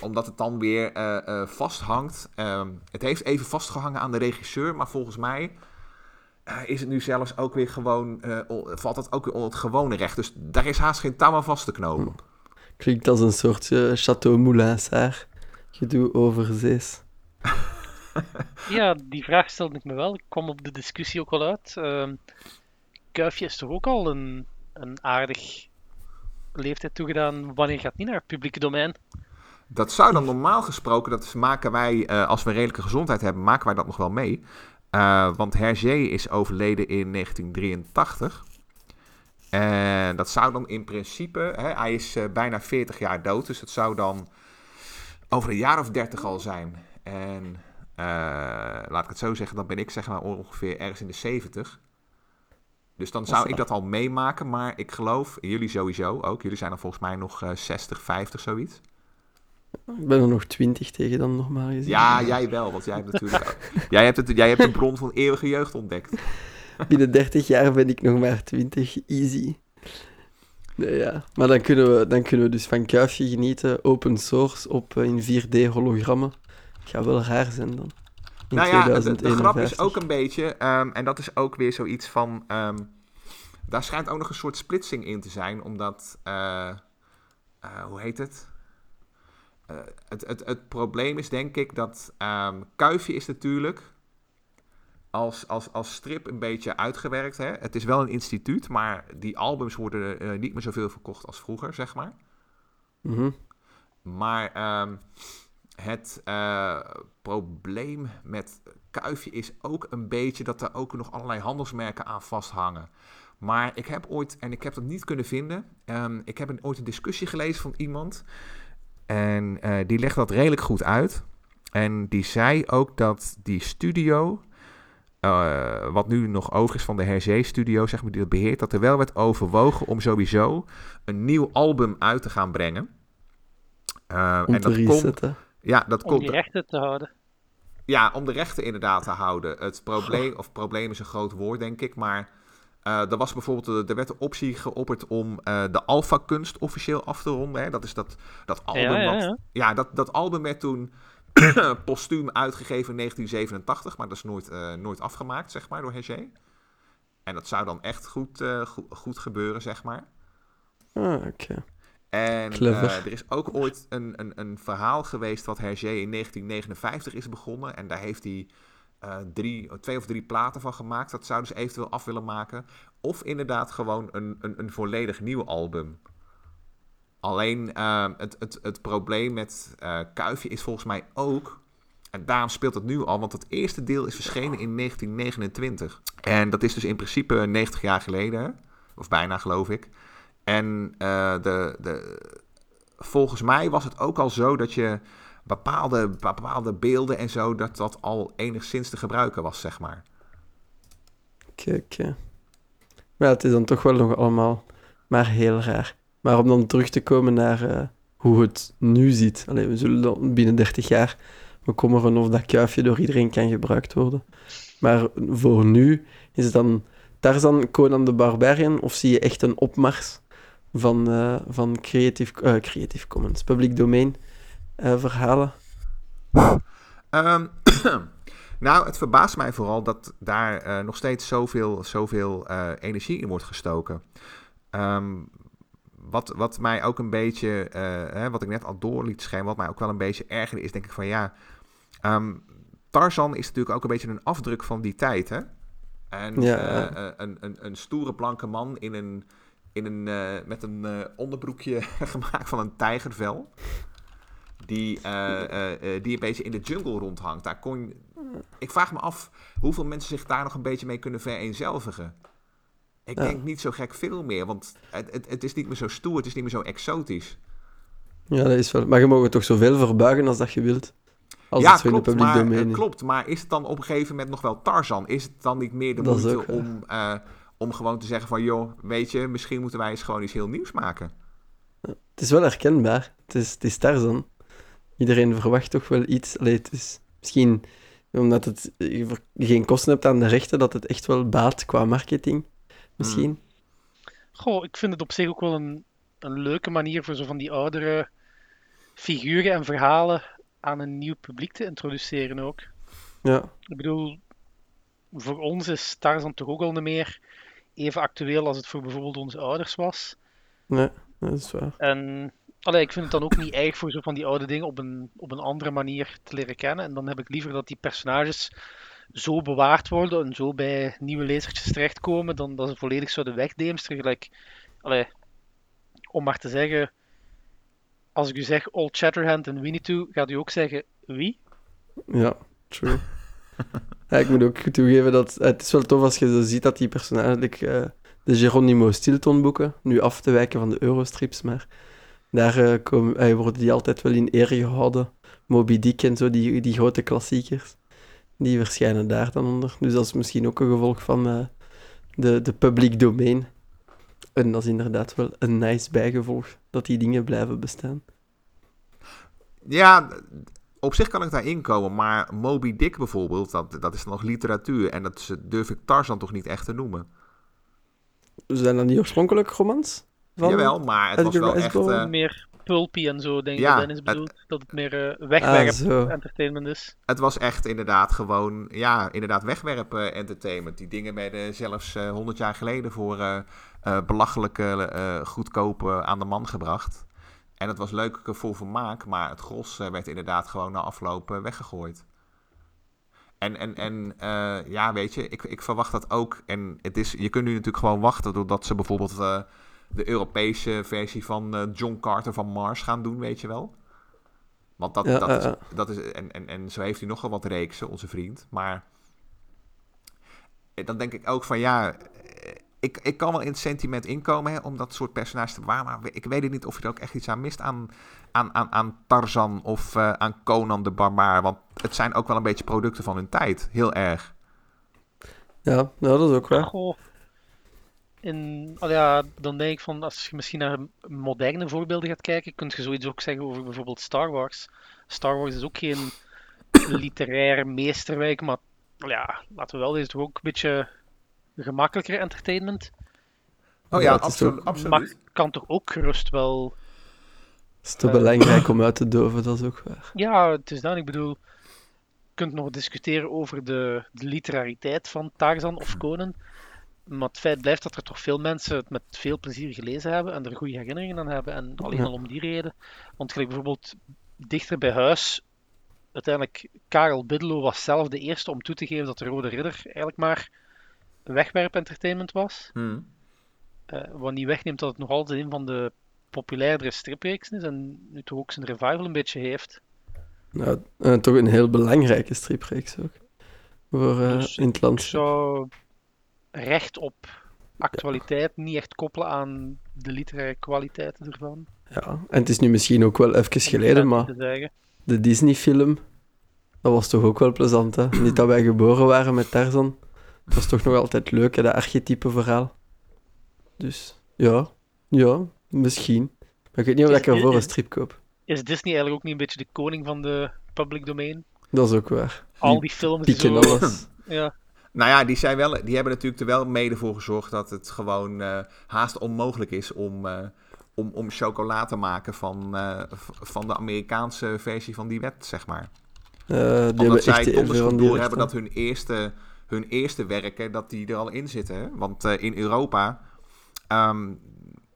Omdat het dan weer vasthangt. Uh, het heeft even vastgehangen aan de regisseur, maar volgens mij is het nu zelfs ook weer gewoon. valt het ook weer onder het gewone recht. Dus daar is haast geen touw aan vast te knopen. Klinkt als een soort Chateau Moulin Saar. Gedoe overzees. ja, die vraag stelde ik me wel. Ik kwam op de discussie ook al uit. Ehm, Kuifje is toch ook al een een aardig leeftijd toegedaan. Wanneer gaat niet naar het publieke domein? Dat zou dan normaal gesproken, dat maken wij, uh, als we redelijke gezondheid hebben, maken wij dat nog wel mee. Uh, want Hergé is overleden in 1983. En dat zou dan in principe, hè, hij is uh, bijna 40 jaar dood, dus het zou dan over een jaar of 30 al zijn. En uh, laat ik het zo zeggen, dan ben ik zeg maar ongeveer ergens in de 70. Dus dan zou ik dat al meemaken, maar ik geloof, jullie sowieso ook, jullie zijn dan volgens mij nog uh, 60, 50, zoiets. Ik ben er nog 20 tegen dan nog maar gezien. Ja, jij wel, want jij hebt natuurlijk. jij, hebt het, jij hebt een bron van eeuwige jeugd ontdekt. Binnen 30 jaar ben ik nog maar 20, easy. Nee, ja. Maar dan kunnen, we, dan kunnen we dus van Kuifje genieten, open source, op, in 4D hologrammen. Het gaat wel raar zijn dan. In nou ja, de, de, grap is ook een beetje, um, en dat is ook weer zoiets van. Um, daar schijnt ook nog een soort splitsing in te zijn, omdat. Uh, uh, hoe heet het? Uh, het, het? Het probleem is denk ik dat um, Kuifje is natuurlijk als, als, als strip een beetje uitgewerkt. Hè? Het is wel een instituut, maar die albums worden uh, niet meer zoveel verkocht als vroeger, zeg maar. Mm -hmm. Maar um, het uh, probleem met Kuifje is ook een beetje dat er ook nog allerlei handelsmerken aan vasthangen. Maar ik heb ooit, en ik heb dat niet kunnen vinden, um, ik heb een, ooit een discussie gelezen van iemand. En uh, die legde dat redelijk goed uit. En die zei ook dat die studio, uh, wat nu nog over is van de Hergé-studio, zeg maar, die dat beheert, dat er wel werd overwogen om sowieso een nieuw album uit te gaan brengen. Uh, om en te dat resetten. Komt, ja, dat om komt. die rechten te houden. Ja, om de rechten inderdaad te houden. Het probleem, of probleem is een groot woord, denk ik, maar uh, er was bijvoorbeeld, er werd de optie geopperd om uh, de Alpha-kunst officieel af te ronden. Hè? Dat is dat, dat album. Ja, ja, wat, ja. ja dat, dat album werd toen postuum uitgegeven in 1987, maar dat is nooit, uh, nooit afgemaakt, zeg maar, door Hergé. En dat zou dan echt goed, goed, goed gebeuren, zeg maar. Ah, oké. Okay. En er is ook ooit een, een, een verhaal geweest wat Hergé in 1959 is begonnen. En daar heeft hij uh, drie, twee of drie platen van gemaakt. Dat zouden ze eventueel af willen maken. Of inderdaad gewoon een, een, een volledig nieuw album. Alleen uh, het, het, het probleem met uh, Kuifje is volgens mij ook. En daarom speelt het nu al, want het eerste deel is verschenen in 1929. En dat is dus in principe 90 jaar geleden, of bijna geloof ik. En de, de, volgens mij was het ook al zo dat je bepaalde, bepaalde beelden en zo, dat dat al enigszins te gebruiken was, zeg maar. Okay. Maar het is dan toch wel nog allemaal maar heel raar. Maar om dan terug te komen naar uh, hoe het nu ziet. Allee, we zullen dan binnen 30 jaar bekommeren of dat kuifje door iedereen kan gebruikt worden. Maar voor nu is het dan Tarzan, Conan de Barbarian, of zie je echt een opmars van, uh, van creative, uh, creative Commons, public domain uh, verhalen? Um, nou, het verbaast mij vooral dat daar uh, nog steeds zoveel, zoveel uh, energie in wordt gestoken. Um, wat, wat mij ook een beetje, hè, wat ik net al door liet schijnen, wat mij ook wel een beetje ergerde, is denk ik van ja, um, Tarzan is natuurlijk ook een beetje een afdruk van die tijd, hè? En ja, een, een, een stoere blanke man in een, in een, met een onderbroekje gemaakt van een tijgervel. Die, die een beetje in de jungle rondhangt. Daar kon. Ik vraag me af hoeveel mensen zich daar nog een beetje mee kunnen vereenzelvigen. Ik Ja. denk niet zo gek veel meer, want het, het, het is niet meer zo stoer, het is niet meer zo exotisch. Ja, dat is wel. Maar je mag het toch zoveel verbuigen als dat je wilt. Als ja, het zo in de klopt, public maar, domein eh, is. klopt, maar is het dan op een gegeven moment nog wel Tarzan? Is het dan niet meer de Dat moeite ook om, eh, om gewoon te zeggen van... joh, weet je, misschien moeten wij eens gewoon iets heel nieuws maken. Het is wel herkenbaar. Het is, het is Tarzan. Iedereen verwacht toch wel iets. Allee, het is misschien omdat het, je ver- geen kosten hebt aan de rechten, dat het echt wel baat qua marketing. Misschien. Goh, ik vind het op zich ook wel een, een leuke manier voor zo van die oudere figuren en verhalen aan een nieuw publiek te introduceren ook. Ja. Ik bedoel, voor ons is Tarzan toch ook al niet meer even actueel als het voor bijvoorbeeld onze ouders was. Nee, dat is waar. En allee, ik vind het dan ook niet erg voor zo van die oude dingen op een, op een andere manier te leren kennen. En dan heb ik liever dat die personages zo bewaard worden en zo bij nieuwe lezertjes terechtkomen, dan dat ze volledig zouden wegdeemsteren. Gelijk, allee, om maar te zeggen, als ik u zeg Old Shatterhand en Winnie Two, gaat u ook zeggen wie? Ja, true. Ja, ik moet ook toegeven dat het is wel tof als je ziet dat die personages, like, eh, de Geronimo Stilton boeken, nu af te wijken van de Eurostrips, maar daar eh, komen, eh, worden die altijd wel in eer gehouden. Moby Dick en zo, die, die grote klassiekers, die verschijnen daar dan onder. Dus dat is misschien ook een gevolg van eh, de, de public domain. En dat is inderdaad wel een nice bijgevolg, dat die dingen blijven bestaan. Ja, op zich kan ik daarin komen, maar Moby Dick bijvoorbeeld, dat, dat is nog literatuur. En dat is- durf ik Tarzan toch niet echt te noemen. Zijn dat niet oorspronkelijk romans? Van- Jawel, maar het was wel echt... Eh, meer pulpy en zo, denk ik Ja, dat Dennis het-. Dat het meer Ah, wegwerp zo. entertainment is. het was echt inderdaad gewoon, ja, inderdaad wegwerpen entertainment. Die dingen werden zelfs eh 100 jaar geleden voor belachelijke goedkope aan de man gebracht. En het was leuk voor vermaak, maar het gros werd inderdaad gewoon na afloop weggegooid. En, en, en ja, weet je, ik, ik verwacht dat ook. En het is, je kunt nu natuurlijk gewoon wachten doordat ze bijvoorbeeld de Europese versie van eh, John Carter van Mars gaan doen, weet je wel. Want dat, Ja, dat, ja, is, ja. dat is. En, en, en zo heeft hij nogal wat reeksen, onze vriend. Maar eh, dan denk ik ook van ja. eh, Ik, ik kan wel in het sentiment inkomen hè, om dat soort personages te bewaren. Maar ik weet niet of je er ook echt iets aan mist aan, aan, aan, aan Tarzan of eh, aan Conan de Barbaar. Want het zijn ook wel een beetje producten van hun tijd. Heel erg. Ja, ja, dat is ook waar. Goh. In, al ja, dan denk ik van, als je misschien naar moderne voorbeelden gaat kijken, kun je zoiets ook zeggen over bijvoorbeeld Star Wars. Star Wars is ook geen literair meesterwerk, maar ja, laten we wel, is toch ook een beetje gemakkelijker entertainment. Oh Ja, absolu- ook- absoluut. Maar kan toch ook gerust wel Het is te Eh. belangrijk om uit te doven, dat is ook waar. Ja, het is dan, ik bedoel, je kunt nog discussiëren over de, de literariteit van Tarzan of Conan. Maar het feit blijft dat er toch veel mensen het met veel plezier gelezen hebben en er goede herinneringen aan hebben. En alleen Ja. al om die reden. Want gelijk bijvoorbeeld dichter bij huis, uiteindelijk Karel Biddelo was zelf de eerste om toe te geven dat de Rode Ridder eigenlijk maar wegwerp-entertainment was. Hmm. Eh, wat niet wegneemt dat het nog altijd een van de populairdere stripreeksen is en nu toch ook zijn revival een beetje heeft. Nou, toch een heel belangrijke stripreeks ook. Voor Dus in het land. Ik zou recht op actualiteit niet echt koppelen aan de literaire kwaliteiten ervan. Ja, en het is nu misschien ook wel even geleden, maar de Disney-film, dat was toch ook wel plezant, hè? Niet dat wij geboren waren met Tarzan. Het was toch nog altijd leuk, hè, dat archetype verhaal. Dus, ja, ja, misschien. Maar ik weet niet of Is- ik ervoor is- een strip koop. Is Disney eigenlijk ook niet een beetje de koning van de public domain? Dat is ook waar. Al die films die zo... alles. Ja, Nou ja, die, zijn wel, die hebben natuurlijk er wel mede voor gezorgd dat het gewoon eh, haast onmogelijk is om, eh, om, om chocola te maken van, eh, van de Amerikaanse versie van die wet, zeg maar. Die hebben Omdat zij donders goed door hebben dat hun eerste, hun eerste werken, dat die er al in zitten. Hè? Want in Europa, ehm,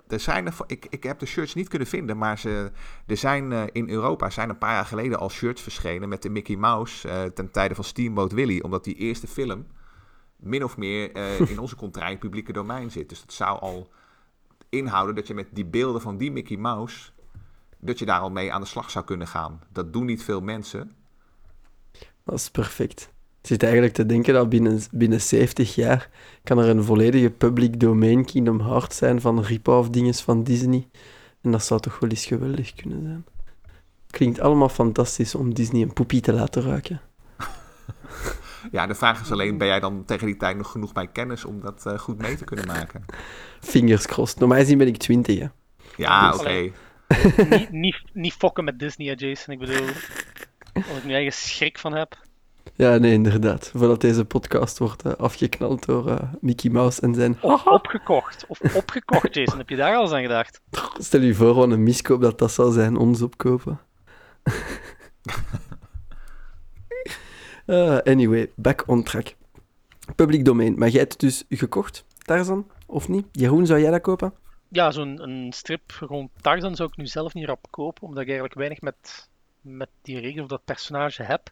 er zijn er, ik, ik heb de shirts niet kunnen vinden, maar ze, er zijn in Europa zijn een paar jaar geleden al shirts verschenen met de Mickey Mouse ten tijde van Steamboat Willie. Omdat die eerste film min of meer eh, in onze contraille publieke domein zit. Dus dat zou al inhouden dat je met die beelden van die Mickey Mouse, dat je daar al mee aan de slag zou kunnen gaan. Dat doen niet veel mensen. Dat is perfect. Ik zit eigenlijk te denken dat binnen, binnen 70 jaar kan er een volledige public domain Kingdom Hearts zijn van rip-off dinges van Disney. En dat zou toch wel eens geweldig kunnen zijn. Klinkt allemaal fantastisch om Disney een poepie te laten ruiken. Ja, de vraag is alleen, ben jij dan tegen die tijd nog genoeg bij kennis om dat eh, goed mee te kunnen maken? Fingers crossed. Normaal gezien ben ik 20, hè. Ja, Dus- oké. niet, niet, niet fokken met Disney, Jason. Ik bedoel, als ik nu eigen schrik van heb. Ja, nee, inderdaad. Voordat deze podcast wordt eh, afgeknald door eh, Mickey Mouse en zijn... Of opgekocht. Of opgekocht, Jason. Heb je daar al eens aan gedacht? Stel je voor wat een miskoop dat dat zou zijn, ons opkopen. Eh, anyway, back on track. Public domain. Maar jij hebt het dus gekocht, Tarzan? Of niet? Jeroen, zou jij dat kopen? Ja, zo'n strip rond Tarzan zou ik nu zelf niet rap kopen, omdat ik eigenlijk weinig met, met die regel of dat personage heb.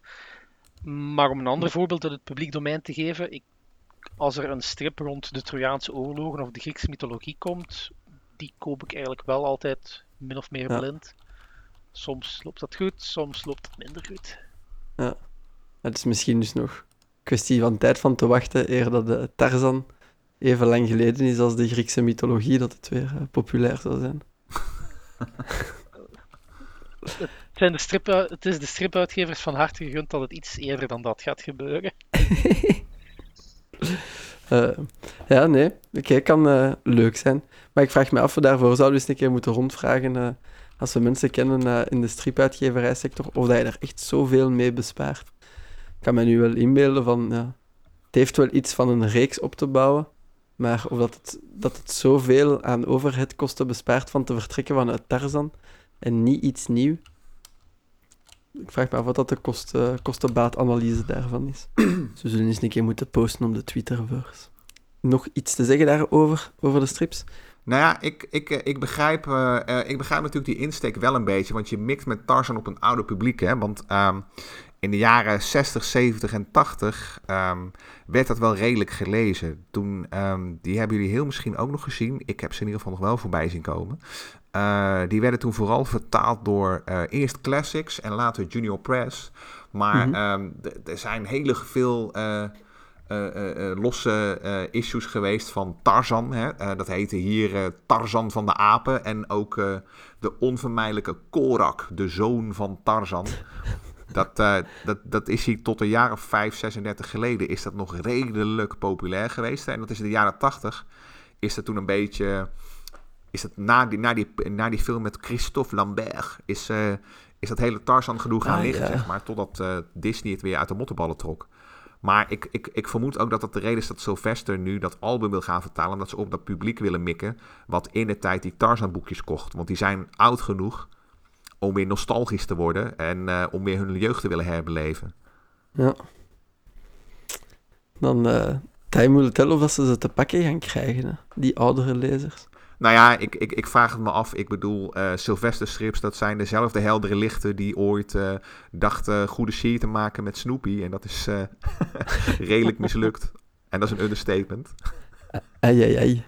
Maar om een ander voorbeeld uit het publiek domein te geven, ik, als er een strip rond de Trojaanse oorlogen of de Griekse mythologie komt, die koop ik eigenlijk wel altijd min of meer Ja. blind. Soms loopt dat goed, soms loopt het minder goed. Het is misschien dus nog kwestie van tijd van te wachten eer dat de Tarzan even lang geleden is als de Griekse mythologie, dat het weer eh, populair zou zijn. Het, zijn de strip, het is de stripuitgevers van harte gegund dat het iets eerder dan dat gaat gebeuren. Eh, ja, nee. Oké, kan eh, leuk zijn. Maar ik vraag me af, we daarvoor zouden we eens een keer moeten rondvragen, eh, als we mensen kennen eh, in de stripuitgeverijsector, of dat je daar echt zoveel mee bespaart. Ik kan me nu wel inbeelden van, ja, het heeft wel iets van een reeks op te bouwen, maar of dat het, dat het zoveel aan overheadkosten bespaart van te vertrekken vanuit Tarzan en niet iets nieuw. Ik vraag me af wat dat de kost, eh, kostenbaatanalyse daarvan is. Ze zullen eens een keer moeten posten op de Twitterverse. Nog iets te zeggen daarover, over de strips? Nou ja, ik, ik, eh, ik, begrijp, eh, eh, ik begrijp natuurlijk die insteek wel een beetje. Want je mikt met Tarzan op een oude publiek. Hè? Want ehm, in de jaren 60, 70 en 80 ehm, werd dat wel redelijk gelezen. Toen, ehm, die hebben jullie heel misschien ook nog gezien. Ik heb ze in ieder geval nog wel voorbij zien komen. Eh, die werden toen vooral vertaald door eh, eerst Classics en later Junior Press. Maar Mhm. ehm, er zijn hele veel eh, losse issues geweest van Tarzan. Hè? Dat heette hier Tarzan van de Apen. En ook de onvermijdelijke Korak, de zoon van Tarzan. Dat, eh, dat, dat is hier tot een jaar of 5, 36 geleden is dat nog redelijk populair geweest. En dat is in de jaren 80 is dat toen een beetje... Is dat na die, na die, na die film met Christophe Lambert is, eh, is dat hele Tarzan gedoe gaan Ah, liggen, ja. zeg maar. Totdat eh, Disney het weer uit de mottenballen trok. Maar ik, ik, ik vermoed ook dat dat de reden is dat Sylvester nu dat album wil gaan vertalen. Omdat ze op dat publiek willen mikken. Wat in de tijd die Tarzan boekjes kocht. Want die zijn oud genoeg om weer nostalgisch te worden. En eh, om weer hun jeugd te willen herbeleven. Ja. Dan, hij moet tellen of dat ze ze te pakken gaan krijgen, hè? die oudere lezers. Nou ja, ik, ik, ik vraag het me af. Ik bedoel, eh Sylvester strips, dat zijn dezelfde heldere lichten die ooit eh, dachten goede sier te maken met Snoopy. En dat is redelijk mislukt. En dat is een understatement. Ai, ai, ai.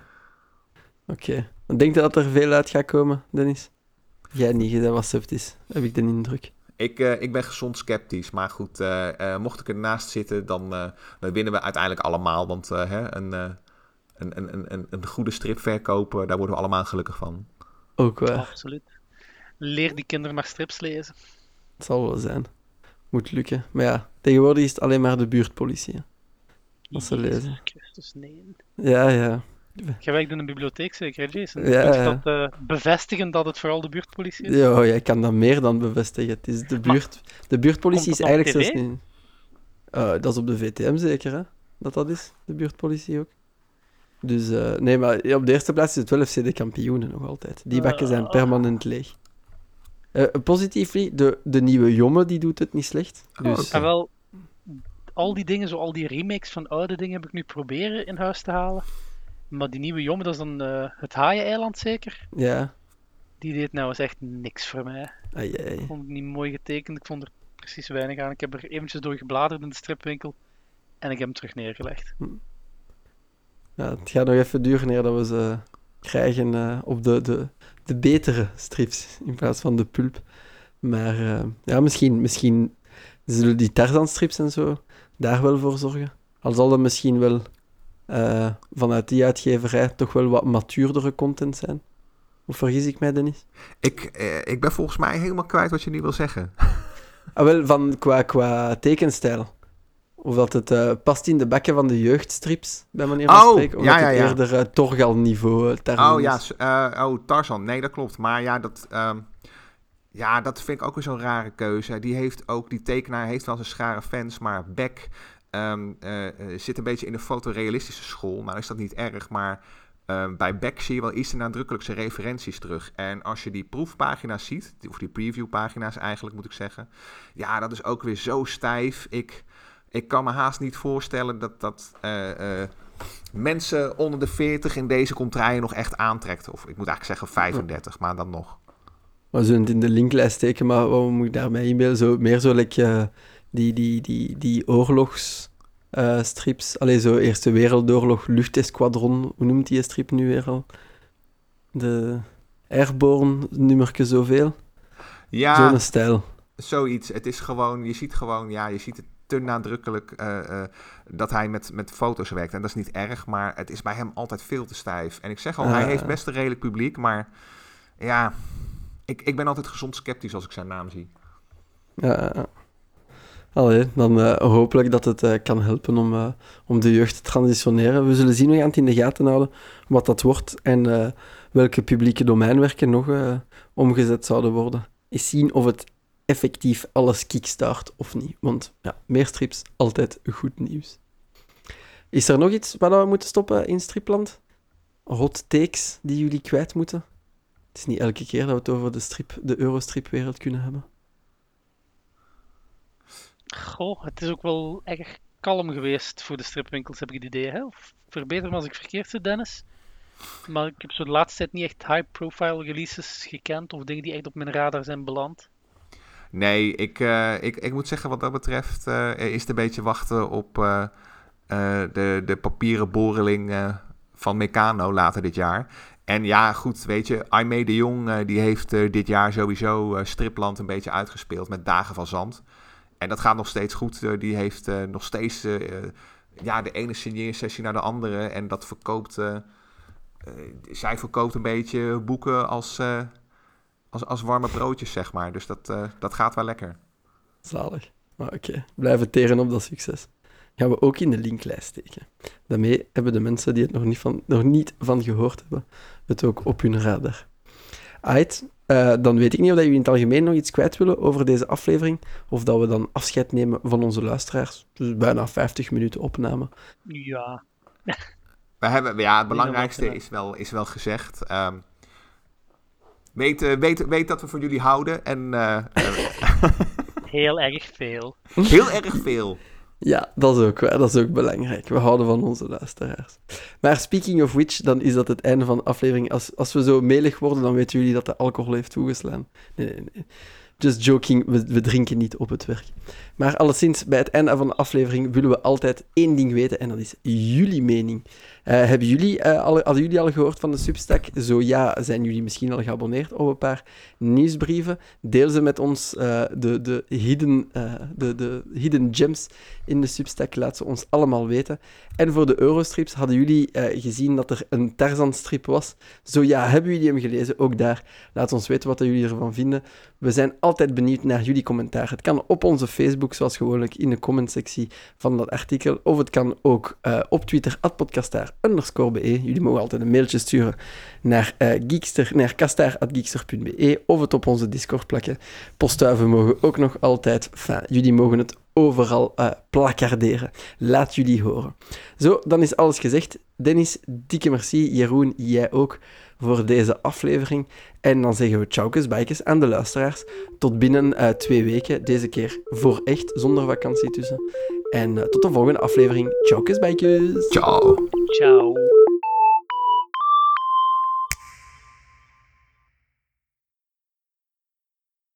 Oké. Dan Denk je dat er veel uit gaat komen, Dennis? Jij niet, jij was sceptisch, heb ik de indruk. Ik, eh, ik ben gezond sceptisch, maar goed, eh, eh, mocht ik ernaast zitten, dan, eh, dan winnen we uiteindelijk allemaal. Want eh, hè, een, eh, een, een, een, een, goede strip verkopen, daar worden we allemaal gelukkig van. Ook waar. Absoluut. Leer die kinderen maar strips lezen. Het zal wel zijn. Moet lukken. Maar ja, tegenwoordig is het alleen maar de buurtpolitie. hè. Als ze lezen. Christus, nee. Ja, ja. Jij werkt in een bibliotheek zeker, Jason? Ja, Kun je dat eh, bevestigen dat het vooral de buurtpolitie is? Ja, jij kan dat meer dan bevestigen. Het is de, buurt, de buurtpolitie is eigenlijk zelfs niet... Eh, dat is op de VTM zeker, hè? Dat dat is, de buurtpolitie ook. Dus, eh, nee, maar op de eerste plaats is het wel FC de kampioenen nog altijd. Die bakken zijn Ah. permanent leeg. Eh positief, de, de nieuwe Jomme, die doet het niet slecht. Oh, Dus. En wel, al die dingen, zo al die remakes van oude dingen heb ik nu proberen in huis te halen. Maar die nieuwe jongen, dat is dan eh, het Haaien-eiland zeker. ja. Die deed nou eens echt niks voor mij. Ai, ai. Ik vond het niet mooi getekend, ik vond er precies weinig aan. Ik heb er eventjes door gebladerd in de stripwinkel. En ik heb hem terug neergelegd. Ja, het gaat nog even duren eer dat we ze krijgen eh, op de, de, de betere strips in plaats van de pulp. Maar eh, ja, misschien, misschien zullen die Tarzan-strips en zo daar wel voor zorgen. Al zal er misschien wel eh, vanuit die uitgeverij toch wel wat matuurdere content zijn. Of vergis ik mij, Dennis? Ik, eh, ik ben volgens mij helemaal kwijt wat je nu wil zeggen. Ah, wel, van, qua, qua tekenstijl. Of dat het eh, past in de bakken van de jeugdstrips, bij manier van Oh, spreken. Of ja, dat het ja. eerder uh, Torgal-niveau Tarzan Oh ja, is. oh, Tarzan. Nee, dat klopt. Maar ja, dat, ehm, ja, dat vind ik ook weer zo'n rare keuze. Die heeft ook, die tekenaar heeft wel zijn schare fans, maar Beck eh, zit een beetje in de fotorealistische school. Nou is dat niet erg, maar ehm, bij Beck zie je wel iets te nadrukkelijkse referenties terug. En als je die proefpagina's ziet, of die previewpagina's eigenlijk moet ik zeggen, ja, dat is ook weer zo stijf. Ik, ik kan me haast niet voorstellen dat dat... eh, mensen onder de 40 in deze contraien nog echt aantrekt. Of ik moet eigenlijk zeggen 35, maar dan nog. We zullen het in de linklijst steken, maar wat moet ik daarmee inbeelden? Zo, meer zo like, eh, die, die, die, die oorlogsstrips. Allee, zo Eerste Wereldoorlog, Luchtesquadron. Hoe noemt die strip nu weer al? De Airborne nummerke zoveel. Ja, Zo'n stijl. zoiets. Het is gewoon, je ziet gewoon, ja, je ziet het te nadrukkelijk eh, eh, dat hij met, met foto's werkt. En dat is niet erg, maar het is bij hem altijd veel te stijf. En ik zeg al, hij Ah. heeft best een redelijk publiek, maar ja, ik, ik ben altijd gezond sceptisch als ik zijn naam zie. Ja, ja. Allee, dan eh, hopelijk dat het eh, kan helpen om, eh, om de jeugd te transitioneren. We zullen zien, we het in de gaten houden wat dat wordt en welke publieke domeinwerken nog omgezet zouden worden. Eens zien of het effectief alles kickstart of niet. Want ja, meer strips, altijd goed nieuws. Is er nog iets waar we moeten stoppen in Stripland? Hot takes die jullie kwijt moeten? Het is niet elke keer dat we het over de, strip, de Eurostripwereld kunnen hebben. Goh, het is ook wel erg kalm geweest voor de stripwinkels, heb ik het idee. Hè? Verbeter me als ik verkeerd zit, Dennis. Maar ik heb zo de laatste tijd niet echt high-profile releases gekend of dingen die echt op mijn radar zijn beland. Nee, ik, eh, ik, ik moet zeggen wat dat betreft eh, is het een beetje wachten op eh, de, de papieren boreling van Meccano later dit jaar. En ja, goed, weet je, Aimee de Jong die heeft dit jaar sowieso Stripland een beetje uitgespeeld met Dagen van Zand. En dat gaat nog steeds goed. Eh, die heeft eh, nog steeds eh, ja, de ene signeersessie naar de andere. En dat verkoopt, zij verkoopt een beetje boeken als, als, als warme broodjes, zeg maar. Dus dat, dat gaat wel lekker. Zalig. Maar oké, blijven teren op dat succes. Gaan we ook in de linklijst steken. Daarmee hebben de mensen die het nog niet van, nog niet van gehoord hebben, het ook op hun radar. Aight, eh, dan weet ik niet of dat jullie in het algemeen nog iets kwijt willen over deze aflevering, of dat we dan afscheid nemen van onze luisteraars. Dus bijna 50 minuten opname. Ja, We hebben, ja, het belangrijkste is wel, is wel gezegd. Ehm, weet, eh, weet, weet dat we van jullie houden en eh, heel erg veel. heel erg veel. Ja, dat is ook. Dat is ook belangrijk. We houden van onze luisteraars. Maar speaking of which, dan is dat het einde van de aflevering. Als, als we zo melig worden, dan weten jullie dat de alcohol heeft toegeslaan. Nee, nee, nee. Just joking, we, we drinken niet op het werk. Maar alleszins, bij het einde van de aflevering willen we altijd één ding weten, en dat is jullie mening. Eh, hebben jullie, eh, al, hadden jullie al gehoord van de Substack? Zo ja, zijn jullie misschien al geabonneerd op een paar nieuwsbrieven? Deel ze met ons, eh, de, de, hidden, de, de hidden gems in de Substack, laat ze ons allemaal weten. En voor de Eurostrips, hadden jullie gezien dat er een Tarzan-strip was? Zo ja, hebben jullie hem gelezen? Ook daar, laat ons weten wat jullie ervan vinden. We zijn altijd benieuwd naar jullie commentaar. Het kan op onze Facebook, zoals gewoonlijk, in de commentsectie van dat artikel. Of het kan ook op Twitter, @podcastaar underscore be. Jullie mogen altijd een mailtje sturen naar, eh geekster, naar kastaar.geekster.be of het op onze Discord plakken. Postduiven mogen ook nog altijd. Jullie mogen het overal eh placarderen. Laat jullie horen. Zo, dan is alles gezegd. Dennis, dikke merci. Jeroen, jij ook voor deze aflevering. En dan zeggen we tjaukes, bijkes aan de luisteraars. Tot binnen eh, twee weken. Deze keer voor echt, zonder vakantie tussen. En eh, tot de volgende aflevering. Tjaukes, bijkes. Ciao. Ciao.